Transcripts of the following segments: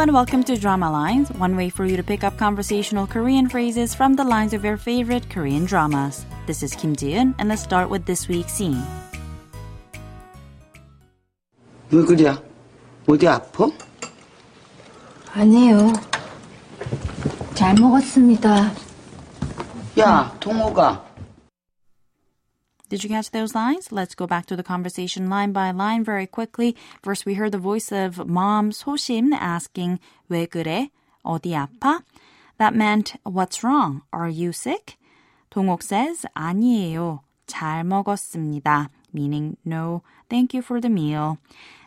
and welcome to Drama Lines, one way for you to pick up conversational Korean phrases from the lines of your favorite Korean dramas. This is Kim Ji-eun, and let's start with this week's scene. 왜 그래? 어디 아파? 아니에요. 잘 먹었습니다. 야, 동옥아. Did you catch those lines? Let's go back to the conversation line by line very quickly. First, we heard the voice of mom 소심 asking 왜 그래? 어디 아파? That meant what's wrong? Are you sick? 동옥 says 아니에요. 잘 먹었습니다. Meaning no, thank you for the meal.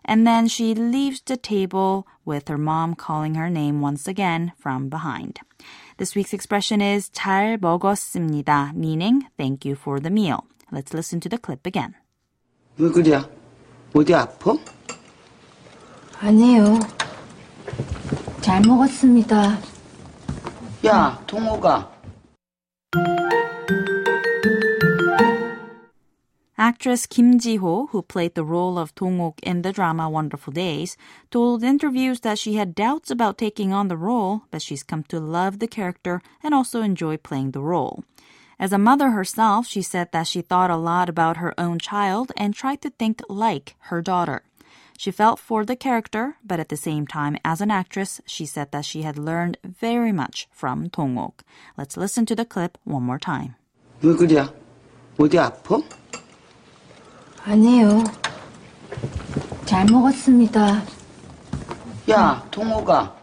And then she leaves the table with her mom calling her name once again from behind. This week's expression is 잘 먹었습니다, meaning thank you for the meal. Let's listen to the clip again. 왜 그래? 어디 아파? 아니에요. 잘 먹었습니다. 야, 동옥아. Actress Kim Ji-ho, who played the role of Dong-ok in the drama Wonderful Days, told interviews that she had doubts about taking on the role, but she's come to love the character and also enjoy playing the role. As a mother herself, she said that she thought a lot about her own child and tried to think like her daughter. She felt for the character, but at the same time, as an actress, she said that she had learned very much from Dong-ok. Let's listen to the clip one more time. 왜 그래? 어디 아파? 아니에요. 잘 먹었습니다. 야, 동옥아.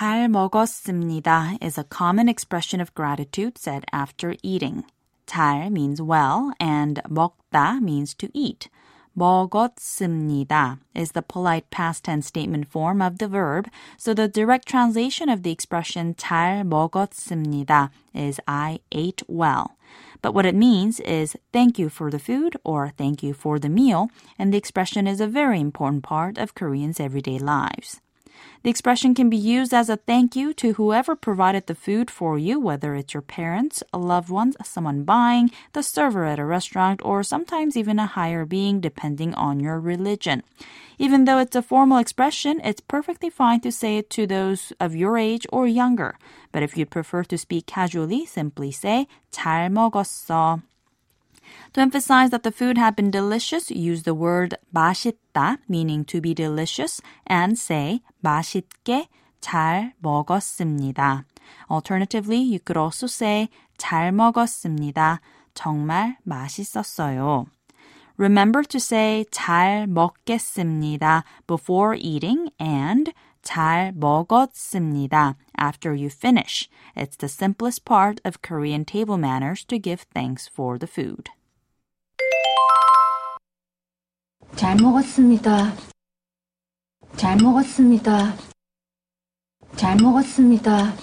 잘 먹었습니다 is a common expression of gratitude said after eating. 잘 means well and 먹다 means to eat. 먹었습니다 is the polite past tense statement form of the verb, so the direct translation of the expression 잘 먹었습니다 is I ate well. But what it means is thank you for the food or thank you for the meal, and the expression is a very important part of Koreans' everyday lives. The expression can be used as a thank you to whoever provided the food for you, whether it's your parents, a loved ones, someone buying, the server at a restaurant, or sometimes even a higher being, depending on your religion. Even though it's a formal expression, it's perfectly fine to say it to those of your age or younger. But if you'd prefer to speak casually, simply say 잘 먹었어. To emphasize that the food had been delicious, use the word 맛있다, meaning to be delicious, and say 맛있게 잘 먹었습니다. Alternatively, you could also say 잘 먹었습니다. 정말 맛있었어요. Remember to say 잘 먹겠습니다 before eating and 잘 먹었습니다 after you finish. It's the simplest part of Korean table manners to give thanks for the food. 잘 먹었습니다. 잘 먹었습니다. 잘 먹었습니다.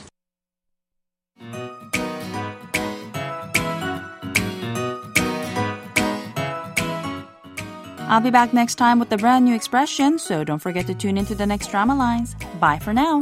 I'll be back next time with a brand new expression, so don't forget to tune into the next drama lines. Bye for now.